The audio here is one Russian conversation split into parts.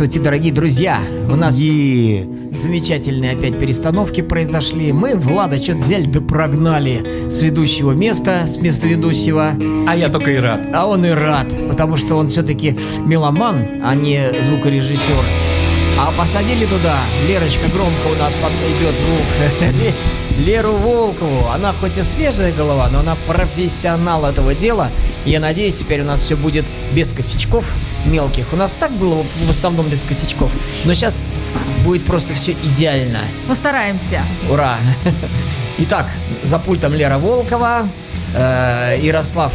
Здравствуйте, дорогие друзья! У нас Е. замечательные опять перестановки произошли. Мы Влада что-то взяли да прогнали с ведущего места, с места ведущего. А я только и рад. А он и рад, потому что он все-таки меломан, а не звукорежиссер. А посадили туда, Лерочка громко у нас под- идет звук, Ле- Леру Волкову. Она хоть и свежая голова, но она профессионал этого дела. Я надеюсь, теперь у нас все будет без косячков мелких. У нас так было в основном без косячков. Но сейчас будет просто все идеально. Постараемся. Ура! Итак, за пультом Лера Волкова, э, Ярослав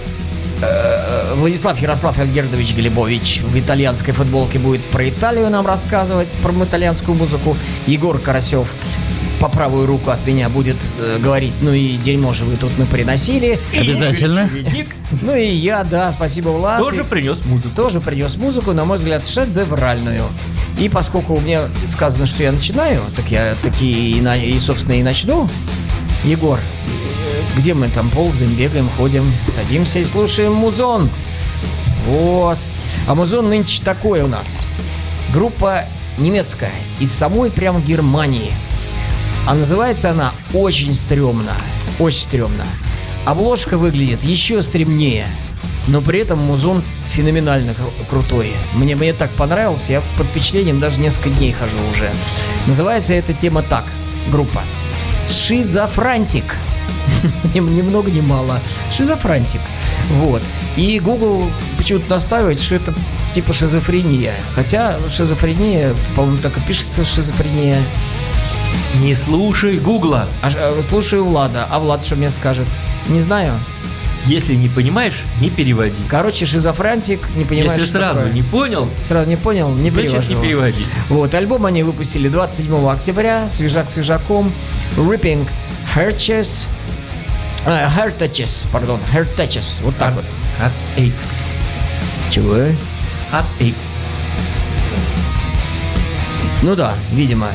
э, Владислав Ярослав Альгердович Глебович в итальянской футболке будет про Италию нам рассказывать, про итальянскую музыку. Егор Карасев по правую руку от меня будет э, говорить, ну и дерьмо же вы тут приносили. Обязательно. Ну и я, да, спасибо, Влад. тоже принес музыку. тоже принес музыку, на мой взгляд, шедевральную. И поскольку у меня сказано, что я начинаю, так я таки и, на- и, собственно, и начну. Егор, где мы там ползаем, бегаем, ходим, садимся и слушаем музон. Вот. А музон нынче такой у нас. Группа немецкая, из самой прям Германии. А называется она очень стрёмно. Очень стрёмно. Обложка выглядит еще стремнее. Но при этом музон феноменально кру- крутой. Мне, мне так понравился, я под впечатлением даже несколько дней хожу уже. Называется эта тема так, группа. Шизофрантик. Ни много ни мало. Шизофрантик. Вот. И Google почему-то настаивает, что это типа шизофрения. Хотя шизофрения, по-моему, так и пишется шизофрения. Не слушай Гугла. А, э, слушаю Влада. А Влад что мне скажет? Не знаю. Если не понимаешь, не переводи. Короче, шизофрантик, не понимаешь, Если сразу такое. не понял, Сразу не понял, не перевожу. не переводи. Вот, альбом они выпустили 27 октября, свежак свежаком, Ripping э, Hertages, пардон, Hertages, вот так вот. Hot X. Чего? X. Ну да, видимо.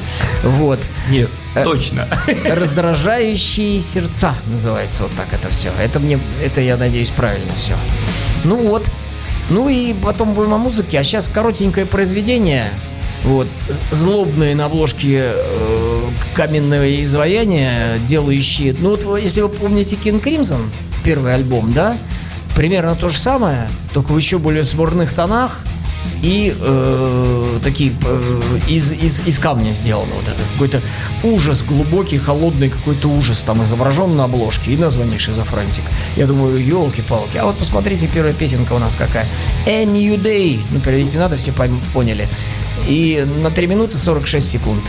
Вот. Нет, Э, точно. Раздражающие сердца называется вот так это все. Это мне, это я надеюсь правильно все. Ну вот. Ну и потом будем о музыке, а сейчас коротенькое произведение. Вот, злобные на обложке э, каменное изваяние, делающие... Ну вот, если вы помните King Crimson, первый альбом, да? Примерно то же самое, только в еще более смурных тонах и э, такие э, из, из, из камня сделано вот это. Какой-то ужас, глубокий, холодный какой-то ужас там изображен на обложке и название шизофрантик. Я думаю, елки-палки. А вот посмотрите, первая песенка у нас какая. A New Day. Ну, переводить не надо, все поняли. И на 3 минуты 46 секунд.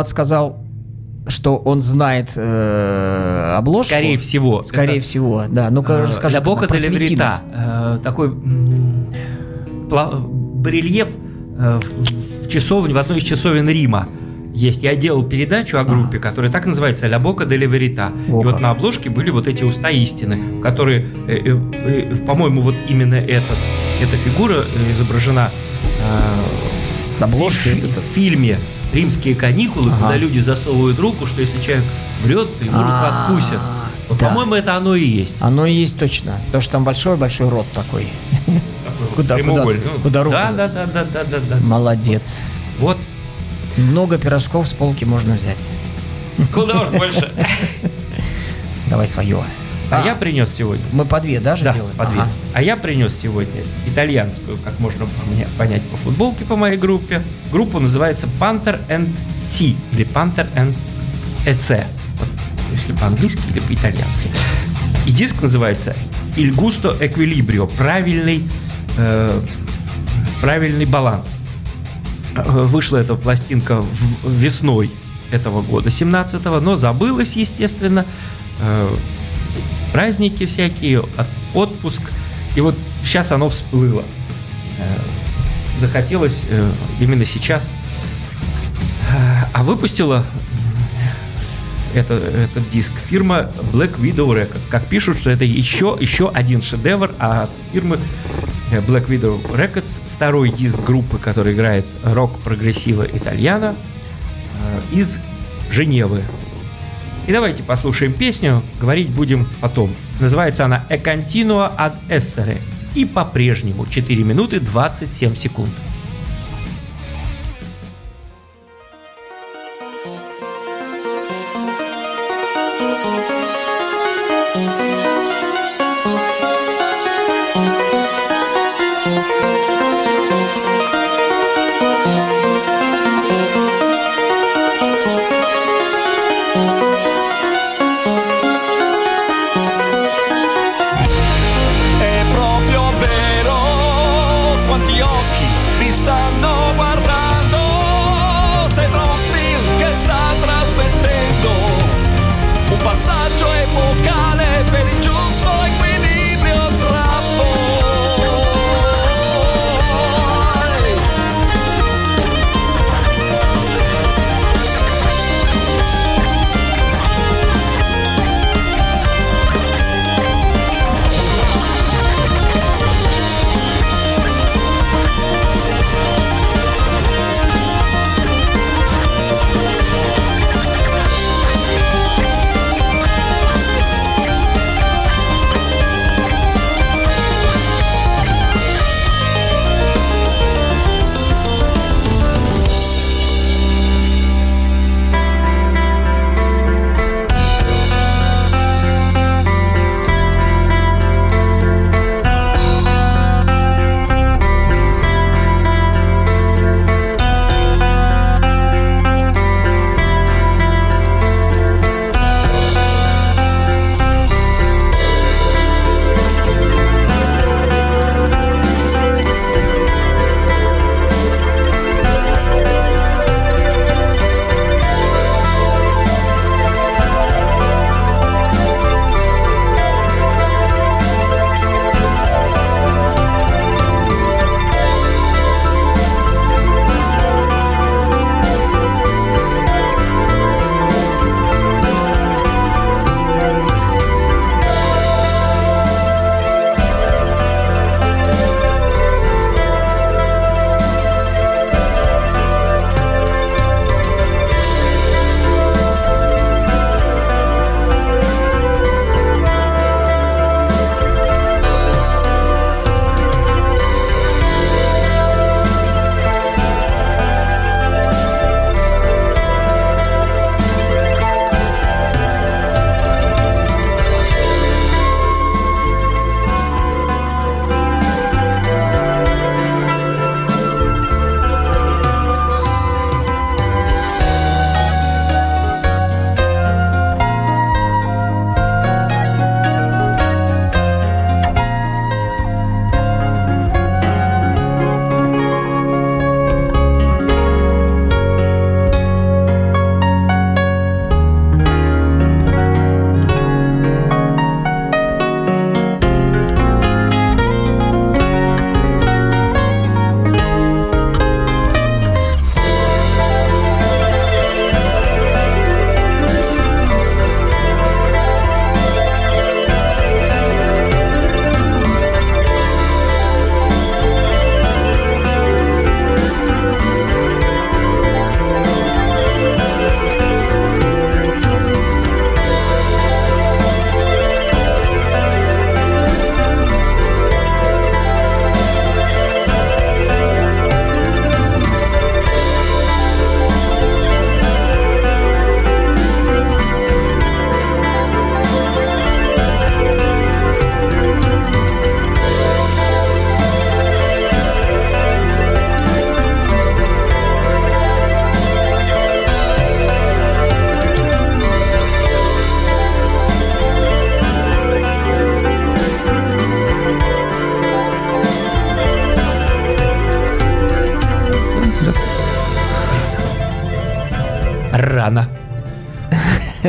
Влад сказал, что он знает э, обложку. Скорее всего. Скорее Это, всего, да. Ну-ка, э, расскажи. «Ля Бока Леврита». нас. Э, Такой барельеф э, в- часовне, в одной из часовен Рима есть. Я делал передачу о группе, которая так называется «Ля Бока де Леверита». И вот на обложке были вот эти уста истины, которые, э, по-моему, вот именно этот, эта фигура изображена э, С обложки. в, в фильме «Римские каникулы», Ага. когда люди засовывают руку, что если человек врет, то ему руку А, откусят. Вот, да. По-моему, это оно и есть. Оно и есть точно. Потому что там большой-большой рот такой. Куда- куда- Ну, куда руку? Да, да, да, да, да, да. Молодец. Вот. Много пирожков с полки можно взять. Куда уж больше. Давай свое. А я принес сегодня. Мы по две даже Да, делаем? по две. Ага. А я принес сегодня итальянскую, как можно мне понять по футболке по моей группе. Группа называется Panther and C или Panther and EC. Вот, если по-английски или по-итальянски. И диск называется Il Gusto Equilibrio. Правильный, э, правильный баланс. Э, Вышла эта пластинка в- весной этого года, 17-го, но забылась, естественно. Э, Праздники всякие, от- отпуск. И вот сейчас оно всплыло. Э, Захотелось э, именно сейчас. А выпустила это, этот диск фирма Black Widow Records. Как пишут, что это еще, еще один шедевр от фирмы э, Black Widow Records. Второй диск группы, который играет рок прогрессива итальяна из Женевы. И давайте послушаем песню, говорить будем потом. Называется она «E continua ad essere». И по-прежнему 4 минуты 27 секунд.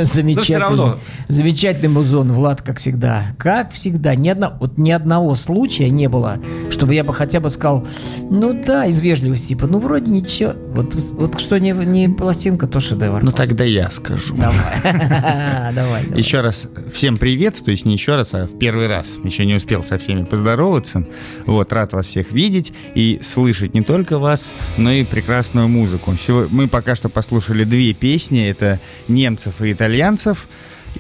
Замечательный, равно. Замечательный музон, Влад, как всегда. Как всегда. Ни, одно, вот ни одного случая не было, чтобы я бы хотя бы сказал, ну да, из вежливости, типа, ну вроде ничего. Вот, вот что не, не пластинка, то шедевр. Ну тогда я скажу. Давай. Давай. Еще раз всем привет, то есть не еще раз, а в первый раз. Еще не успел со всеми поздороваться. Вот, рад вас всех видеть и слышать не только вас, но и прекрасную музыку. Всего- Мы пока что послушали две песни, это немцев и итальянцев.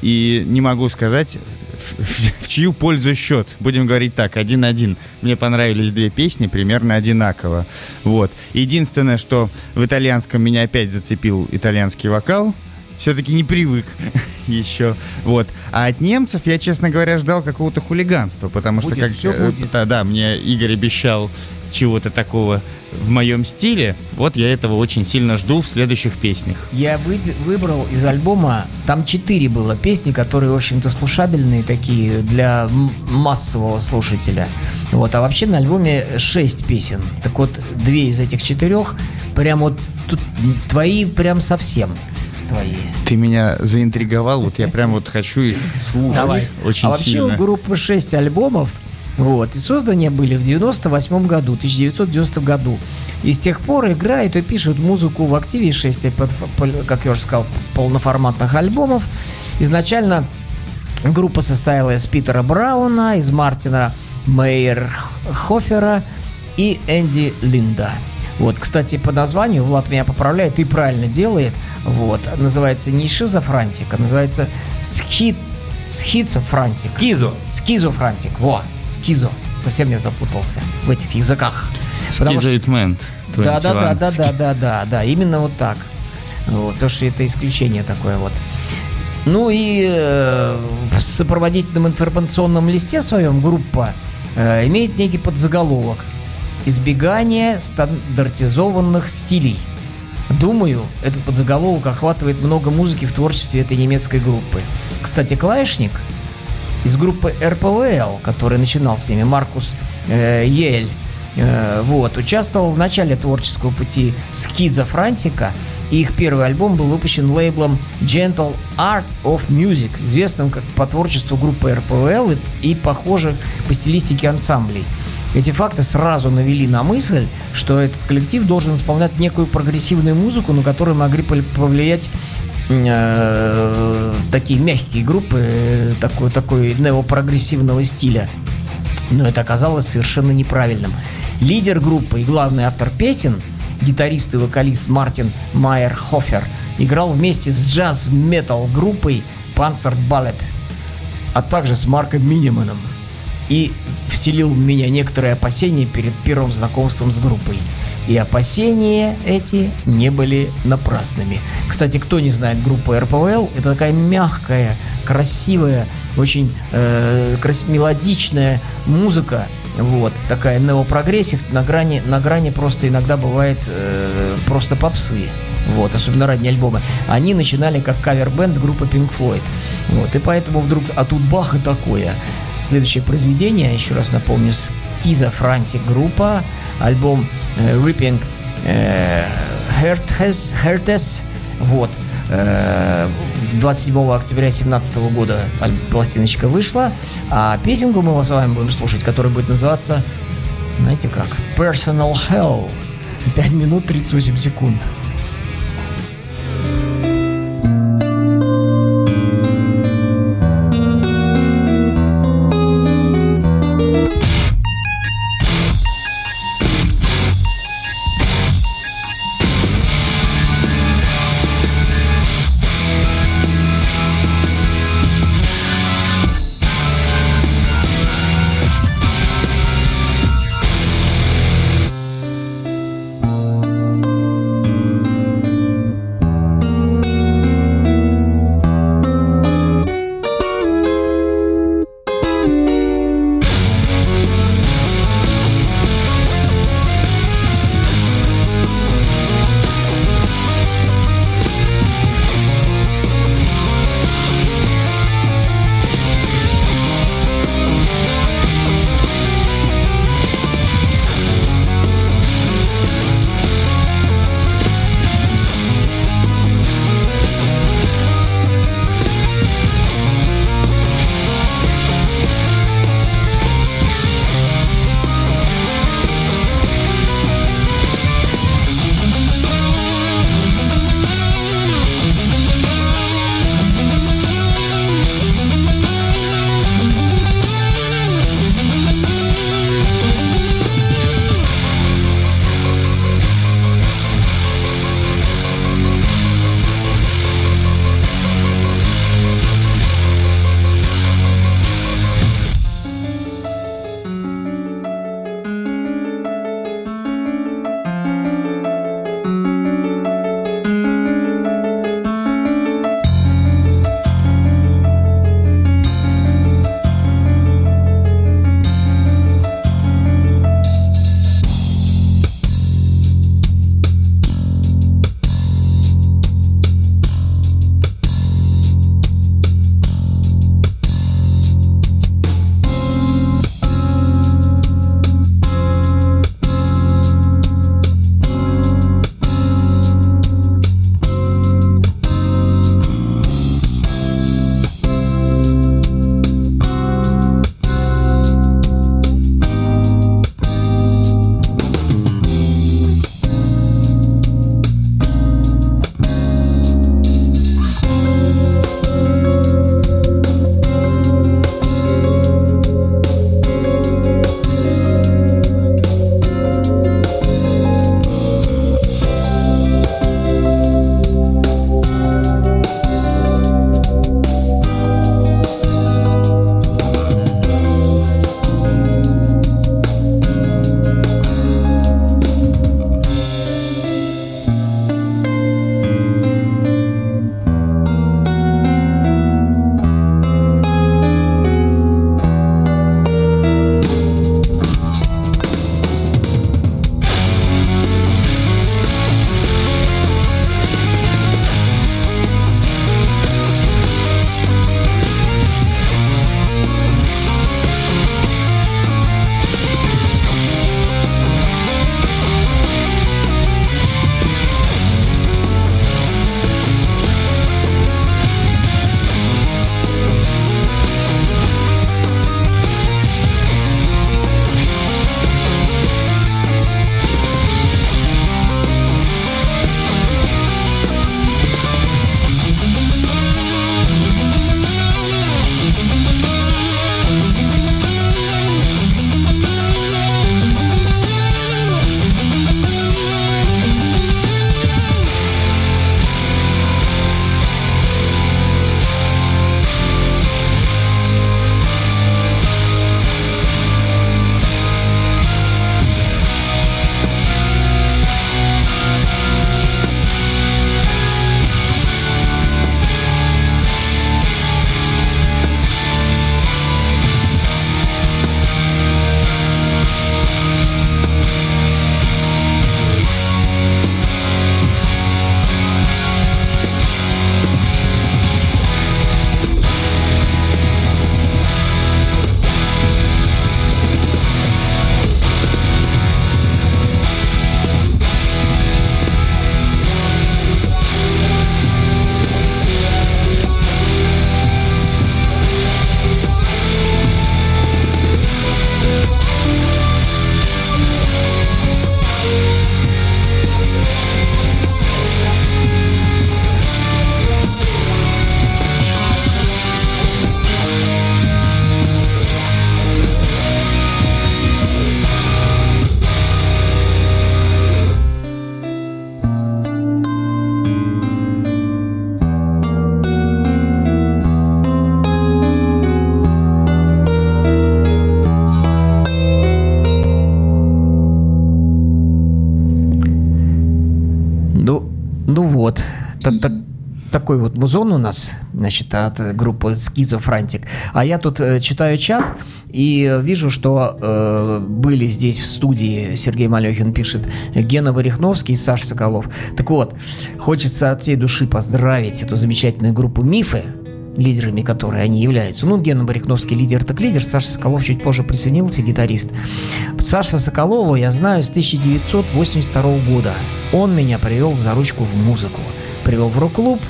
И не могу сказать, в, в- в чью пользу счет. Будем говорить так, один-один. Мне понравились две песни, примерно одинаково. Вот. Единственное, что в итальянском меня опять зацепил итальянский вокал. Все-таки не привык еще. Вот. А от немцев я, честно говоря, ждал какого-то хулиганства, потому что Будет, как всё э, будет. да, да, мне Игорь обещал чего-то такого в моем стиле. Вот я этого очень сильно жду в следующих песнях. Я вы- выбрал из альбома, там четыре было песни, которые, в общем-то, слушабельные такие для массового слушателя. Вот, а вообще на альбоме шесть песен. Так вот, две из этих четырех прям вот тут твои прям совсем твои. Ты меня заинтриговал, вот я прям вот хочу их слушать Давай. очень а вообще сильно. у группы 6 альбомов, вот, и созданы были в 98 году, 1990 году. И с тех пор играют и пишут музыку в активе 6, под- пол- как я уже сказал, полноформатных альбомов. Изначально группа состояла из Питера Брауна, из Мартина Мейерхофера и Энди Линда. Вот, кстати, по названию, Влад меня поправляет и правильно делает. Вот, называется не шизофрантик, а называется схит, схицофрантик. Скизу. Скизофрантик, во, скизо. Совсем я запутался в этих языках. Скизоидмент. да, да, да, 21. да, да, да, да, да, именно вот так. Вот, то, что это исключение такое вот. Ну и э, в сопроводительном информационном листе своем группа э, имеет некий подзаголовок «Избегание стандартизованных стилей». Думаю, этот подзаголовок охватывает много музыки в творчестве этой немецкой группы. Кстати, клавишник из группы РПВЛ, который начинал с ними, Маркус э, Йель, э, вот, участвовал в начале творческого пути Скиза Франтика, и их первый альбом был выпущен лейблом Gentle Art of Music, известным как по творчеству группы РПВЛ и, и похожих по стилистике ансамблей. Эти факты сразу навели на мысль, что этот коллектив должен исполнять некую прогрессивную музыку, на которую могли повлиять э, такие мягкие группы э, такой, такой неопрогрессивного стиля. Но это оказалось совершенно неправильным. Лидер группы и главный автор песен, гитарист и вокалист Мартин Майер Хофер, играл вместе с джаз-метал группой Panzer Ballet, а также с Марком Миниманом и вселил в меня некоторые опасения перед первым знакомством с группой. И опасения эти не были напрасными. Кстати, кто не знает группу РПВЛ, это такая мягкая, красивая, очень э, крас- мелодичная музыка, вот, такая неопрогрессив, на грани, на грани просто иногда бывает э, просто попсы. Вот, особенно ранние альбомы. Они начинали как кавер-бенд группы Pink Floyd. Вот, и поэтому вдруг, а тут бах и такое. Следующее произведение, еще раз напомню, Скиза Франти группа, альбом э, Ripping э, вот, э, 27 октября 2017 года пластиночка вышла, а песенку мы с вами будем слушать, которая будет называться, знаете как, Personal Hell, 5 минут 38 секунд. Такой вот музон у нас, значит, от группы Скизофрантик. А я тут э, читаю чат и вижу, что э, были здесь в студии, Сергей Малехин пишет, Гена Варехновский и Саша Соколов. Так вот, хочется от всей души поздравить эту замечательную группу «Мифы», лидерами которой они являются. Ну, Гена Барихновский лидер так лидер, Саша Соколов чуть позже присоединился, гитарист. Саша Соколова я знаю с 1982 года. Он меня привел за ручку в музыку. Привел в рок-клуб,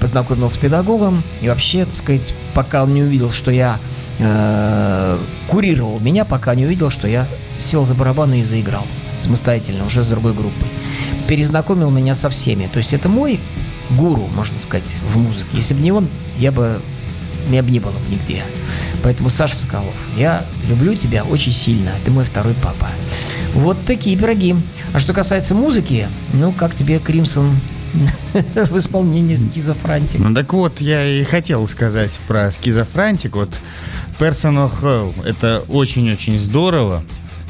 познакомил с педагогом и вообще, так сказать, пока он не увидел, что я э, курировал меня, пока не увидел, что я сел за барабаны и заиграл самостоятельно, уже с другой группой. Перезнакомил меня со всеми. То есть это мой гуру, можно сказать, в музыке. Если бы не он, я бы меня бы не было бы нигде. Поэтому, Саша Соколов, я люблю тебя очень сильно. Ты мой второй папа. Вот такие пироги. А что касается музыки, ну, как тебе Кримсон в исполнении Скизофрантик? Ну так вот, я и хотел сказать про скизофрантик. Вот Personal Hell это очень-очень здорово,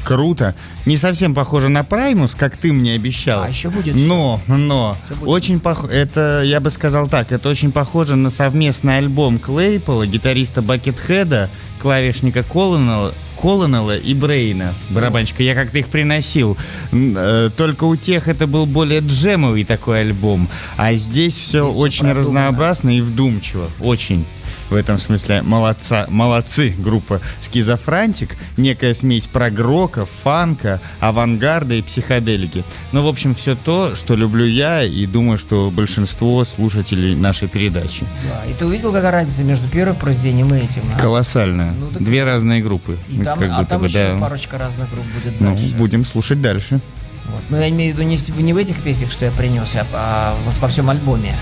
круто. Не совсем похоже на Праймус, как ты мне обещал. А еще будет Но, но, будет. очень похоже, это, я бы сказал так, это очень похоже на совместный альбом Клейпола, гитариста Бакетхеда, клавишника Колонела, Колонела и Брейна, барабанщика. Я как-то их приносил. Э, Только у тех это был более джемовый такой альбом. А здесь все Здесь очень разнообразно и вдумчиво. Очень. В этом смысле молодца, молодцы группа Скизофрантик. Некая смесь прогрока, фанка, авангарда и психоделики. Ну, в общем, все то, что люблю я и думаю, что большинство слушателей нашей передачи. Да, и ты увидел, какая разница между первым произведением и этим? а? Колоссальная. Ну, так- Две разные группы. И там, Как а будто там бы, еще да. парочка разных групп будет Ну, дальше. будем слушать дальше. Вот. Но я имею в виду не, в этих песнях, что я принес, а, а во- во всем альбоме.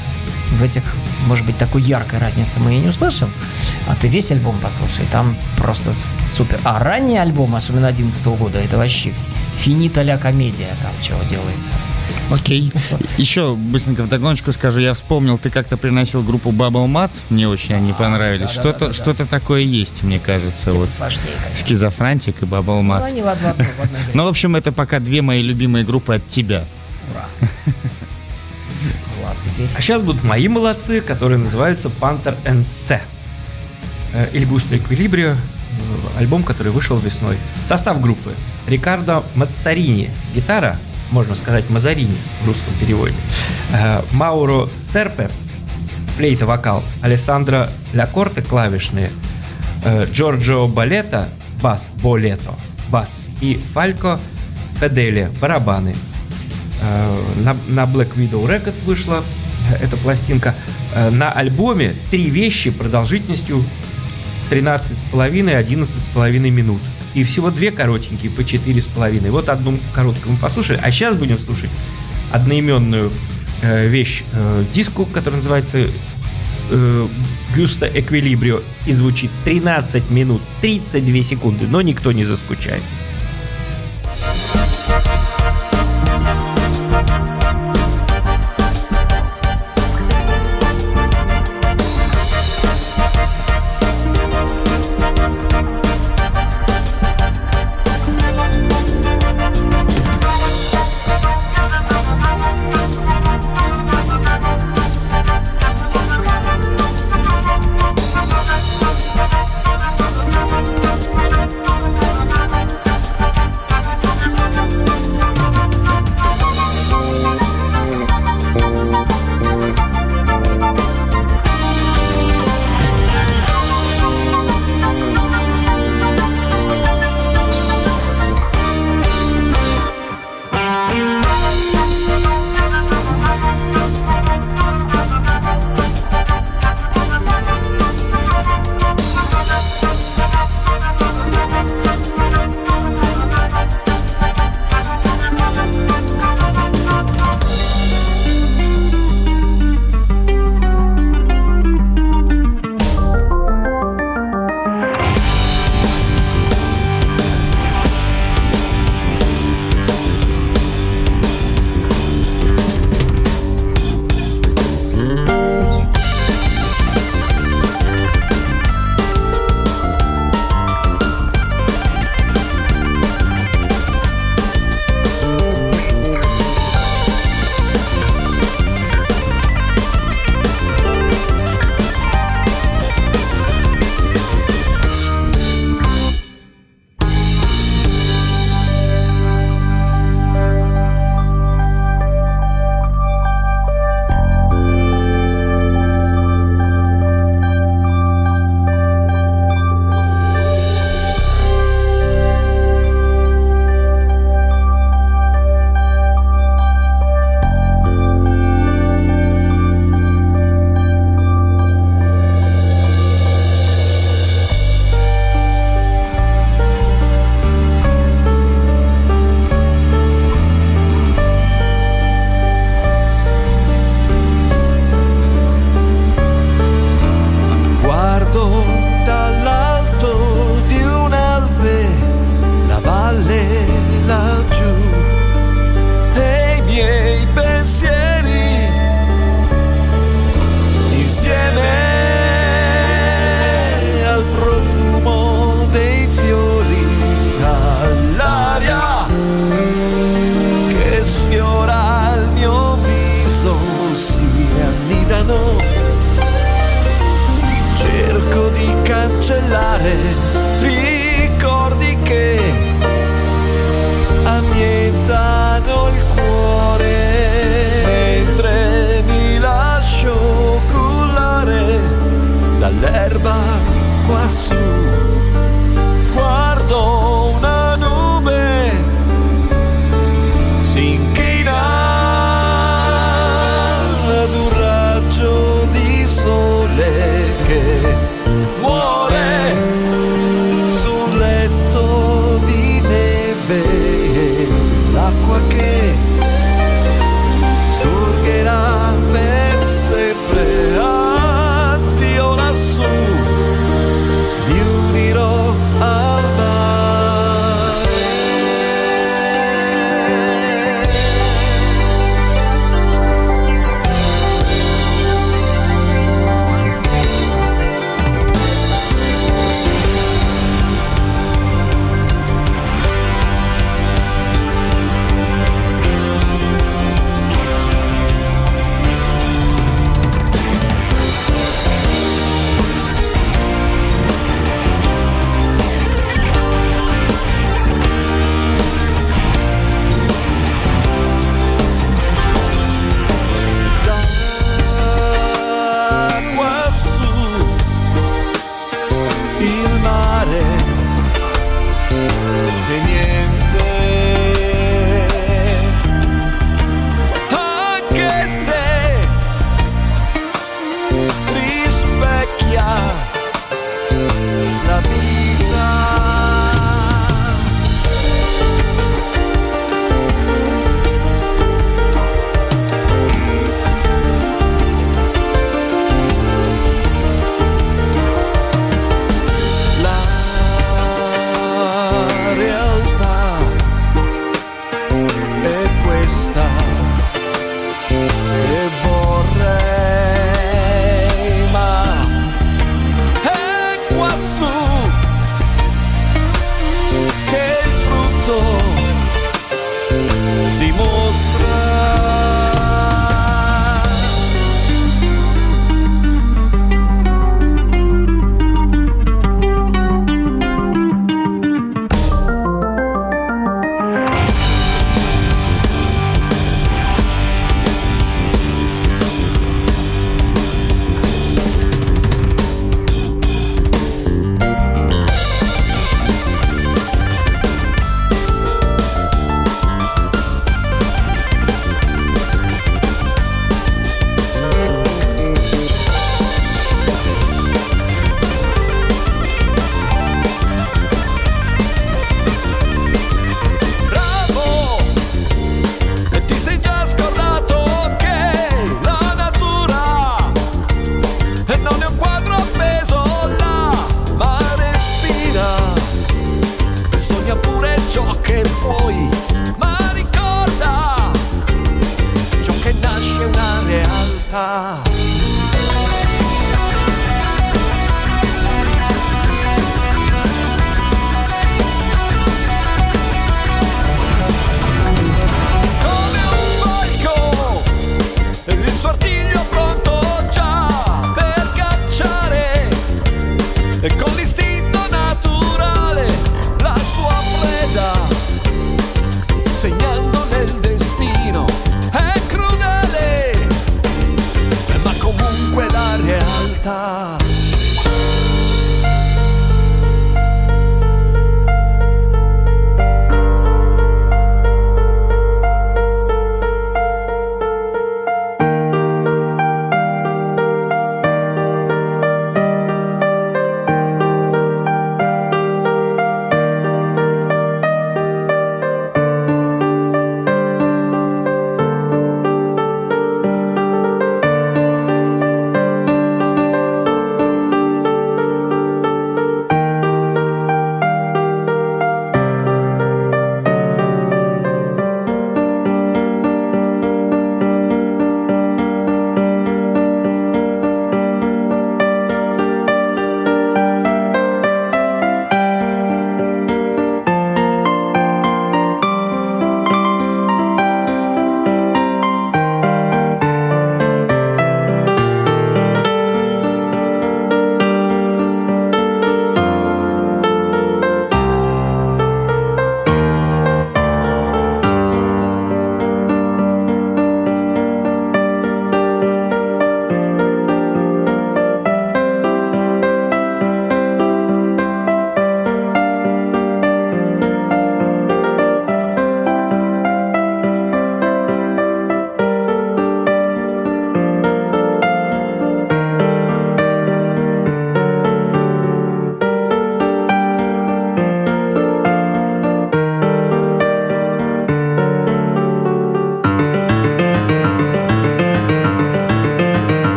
В этих, может быть, такой яркой разницы мы и не услышим. А ты весь альбом послушай, там просто супер. А ранний альбом, особенно 11 года, это вообще финита ля комедия там чего делается. Окей. Еще быстренько вдогоночку скажу, я вспомнил, ты как-то приносил группу Bubble Mat, мне очень они понравились. да, да, что-то, да, да. что-то такое есть, мне кажется, Тем вот. сложнее, конечно. Скизофрантик и Bubble Ну, Mat. они в одной, в одной. Ну, в общем, это пока две мои любимые группы от тебя. Ура. Теперь. А сейчас будут мои молодцы, которые называются Panther NC. Э, Или Gusto Equilibrio, э, альбом, который вышел весной. Состав группы. Рикардо Мацарини, гитара, можно сказать Мазарини в русском переводе. Э, Мауро Серпе, флейта, вокал. Алессандро Лякорте, клавишные. Джорджо Балета, бас, Болето, бас. И Фалько Федели, барабаны. Э, на, на Black Widow Records вышла эта пластинка. Э, На альбоме три вещи продолжительностью 13,5-11,5 минут. И всего две коротенькие по 4,5. Вот одну короткую мы послушали. А сейчас будем слушать одноименную э, вещь э, диску, которая называется э, Equilibrio и звучит 13 минут 32 секунды, но никто не заскучает.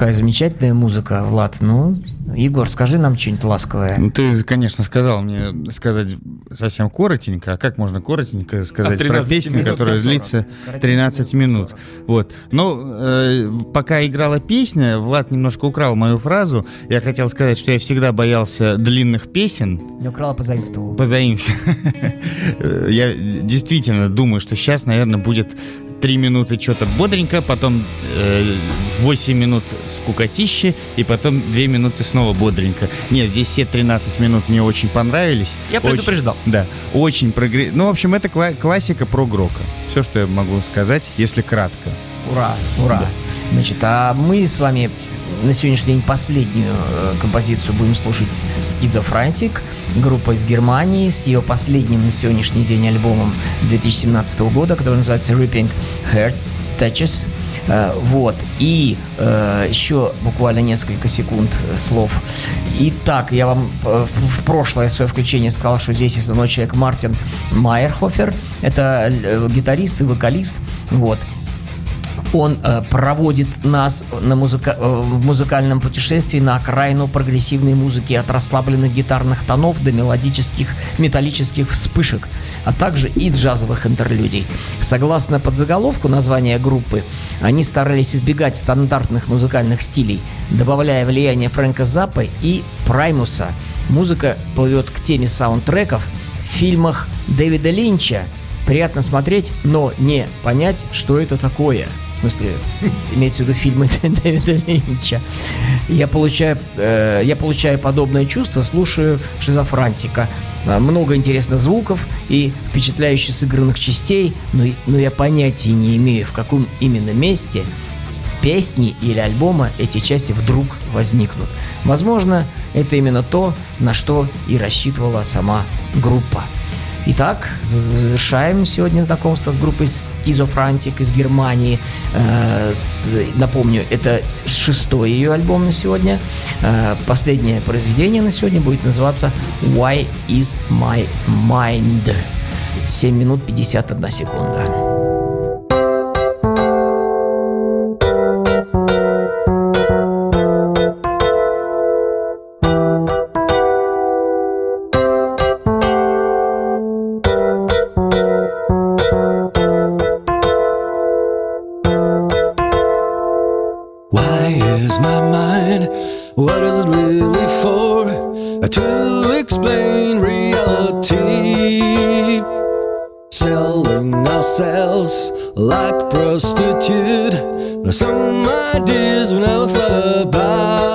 Какая замечательная музыка, Влад. Ну, Егор, скажи нам что-нибудь ласковое. Ну, ты, конечно, сказал мне сказать совсем коротенько. А как можно коротенько сказать про 13 песню, которая до 40. длится Коротенько 13 до минут? 40. Вот. Но э, пока играла песня, Влад немножко украл мою фразу. Я хотел сказать, что я всегда боялся длинных песен. Я украла, позаимствовал. Позаимся. Я действительно думаю, что сейчас, наверное, будет 3 минуты что-то бодренько, потом э, 8 минут скукотищи, и потом 2 минуты снова бодренько. Нет, здесь все 13 минут мне очень понравились. Я Очень- предупреждал. Да, очень прогре... Ну, в общем, это кла- классика прогрока. Все, что я могу сказать, если кратко. Ура, ура. Значит, а мы с вами на сегодняшний день последнюю э, композицию будем слушать Schizophrenic, группа из Германии, с ее последним на сегодняшний день альбомом 2017 года, который называется Ripping Heart Touches. Э, Вот. И э, еще буквально несколько секунд э, слов. Итак, я вам в прошлое свое включение сказал, что здесь основной человек Мартин Майерхофер. Это гитарист и вокалист. Вот. Он э, проводит нас на музыка- э, в музыкальном путешествии на окраину прогрессивной музыки от расслабленных гитарных тонов до мелодических металлических вспышек, а также и джазовых интерлюдий. Согласно подзаголовку названия группы, они старались избегать стандартных музыкальных стилей, добавляя влияние Фрэнка Заппа и Праймуса. Музыка плывет к теме саундтреков в фильмах Дэвида Линча, приятно смотреть, но не понять, что это такое. В смысле, имеется в виду фильмы Дэвида Линча. Я получаю, э, я получаю подобное чувство, слушаю шизофрантика. Э, Много интересных звуков и впечатляюще сыгранных частей, но, но я понятия не имею, в каком именно месте песни или альбома эти части вдруг возникнут. Возможно, это именно то, на что и рассчитывала сама группа. Итак, завершаем сегодня знакомство с группой Schizophrenic из Германии. Э, напомню, это шестой ее альбом на сегодня. Э, последнее произведение на сегодня будет называться Why is my mind? 7 минут 51 секунда. Why is my mind? What is it really for? To explain reality. Selling ourselves like prostitute. Now some ideas we never thought about.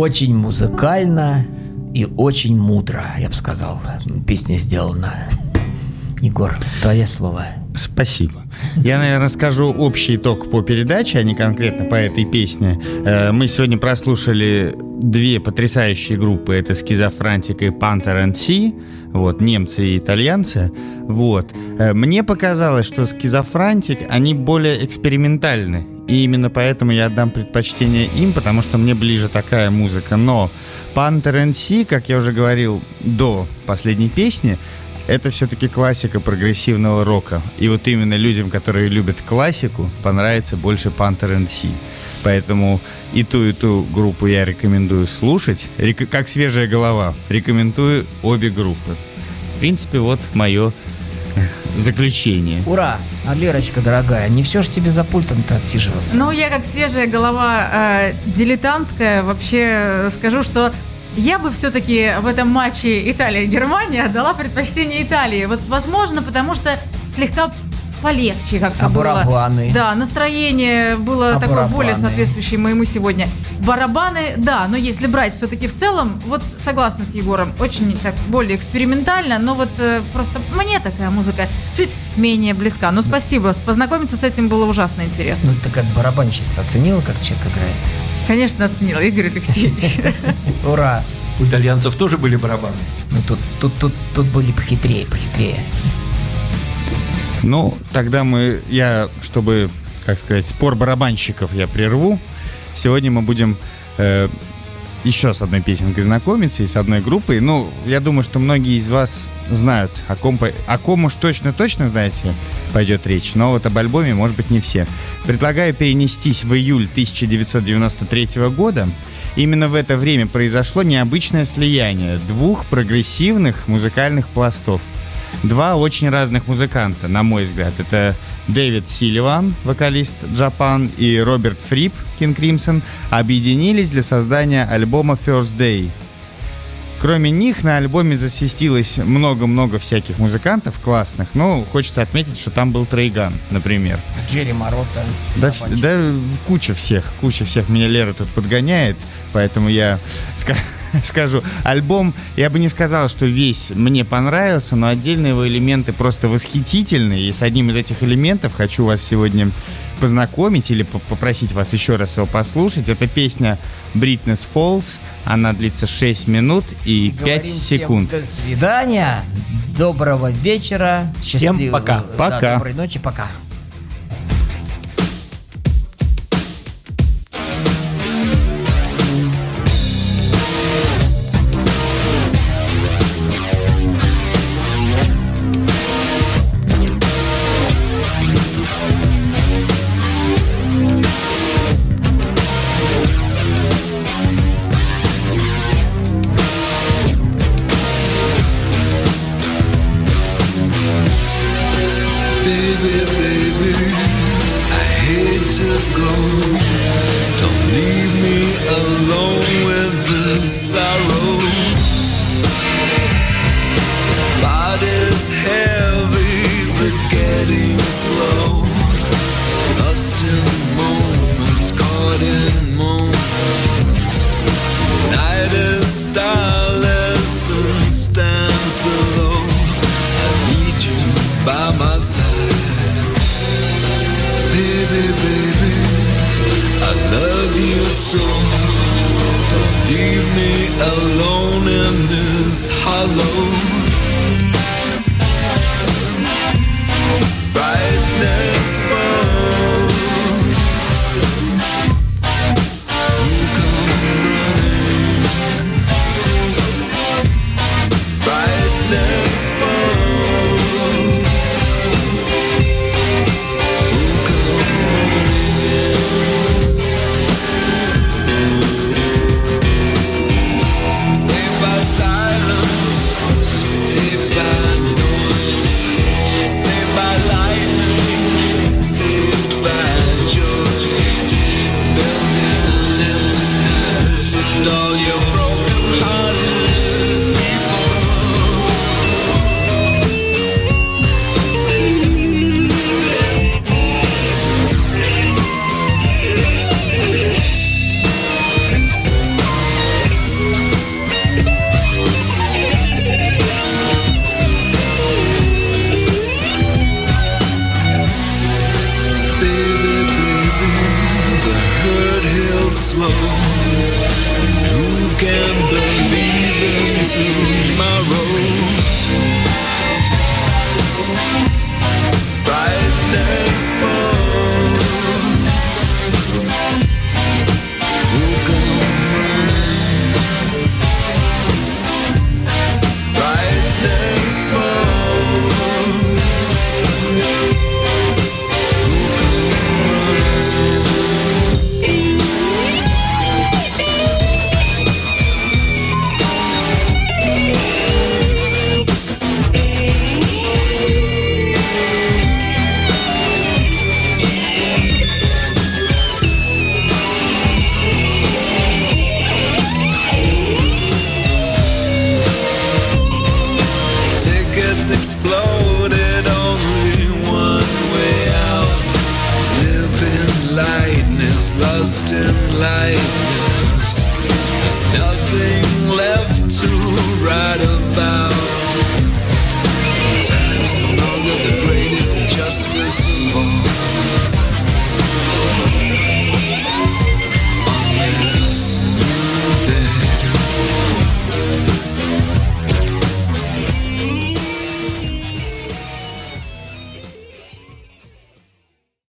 Очень музыкально и очень мудро, я бы сказал. Песня сделана. Егор, твое слово. Спасибо. Я, наверное, скажу общий итог по передаче, а не конкретно по этой песне. Э, Мы сегодня прослушали две потрясающие группы. Это Schizofrantik и Panther and C. Вот, немцы и итальянцы. Вот. Э, Мне показалось, что Schizofrantik, они более экспериментальны. И именно поэтому я отдам предпочтение им, потому что мне ближе такая музыка. Но Panther Sea, как я уже говорил до последней песни, это все-таки классика прогрессивного рока. И вот именно людям, которые любят классику, понравится больше Panther Sea. Поэтому и ту, и ту группу я рекомендую слушать. Рек- Как свежая голова. Рекомендую обе группы. В принципе, вот мое заключение. Ура! А Лерочка, дорогая, не все ж тебе за пультом-то отсиживаться. Ну, я как свежая голова э, дилетантская вообще э, скажу, что я бы все-таки в этом матче Италия-Германия отдала предпочтение Италии. Вот, возможно, потому что слегка полегче как-то А было. барабаны? Да, настроение было А такое более барабаны? соответствующее моему сегодня. Барабаны, да, но если брать все-таки в целом, вот согласна с Егором, очень так более экспериментально, но вот э, просто мне такая музыка чуть менее близка. Но спасибо, познакомиться с этим было ужасно интересно. Ну, ты как барабанщица оценила, как человек играет? Конечно, оценила, Игорь Алексеевич. Ура! У итальянцев тоже были барабаны. Ну, тут, тут, тут, тут были похитрее, похитрее. Ну, тогда мы, я, чтобы, как сказать, спор барабанщиков я прерву. Сегодня мы будем э, еще с одной песенкой знакомиться и с одной группой. Ну, я думаю, что многие из вас знают, о ком, о ком уж точно-точно, знаете, пойдет речь. Но вот об альбоме, может быть, не все. Предлагаю перенестись в июль 1993 года. Именно в это время произошло необычное слияние двух прогрессивных музыкальных пластов. Два очень разных музыканта, на мой взгляд. Это Дэвид Силиван, вокалист Japan, и Роберт Фрип, King Crimson, объединились для создания альбома First Day. Кроме них на альбоме засвистилось много-много всяких музыкантов классных, но хочется отметить, что там был Трейган, например. Джерри Марота. Да, вс- да куча всех, куча всех. Меня Лера тут подгоняет, поэтому я скажу. Альбом, я бы не сказал, что весь мне понравился, но отдельные его элементы просто восхитительные. И с одним из этих элементов хочу вас сегодня познакомить или по- попросить вас еще раз его послушать. Это песня Brightness Falls. Она длится 6 минут и 5 Говорим всем секунд. До свидания. Доброго вечера. Всем пока. да, Пока. доброй ночи. Пока.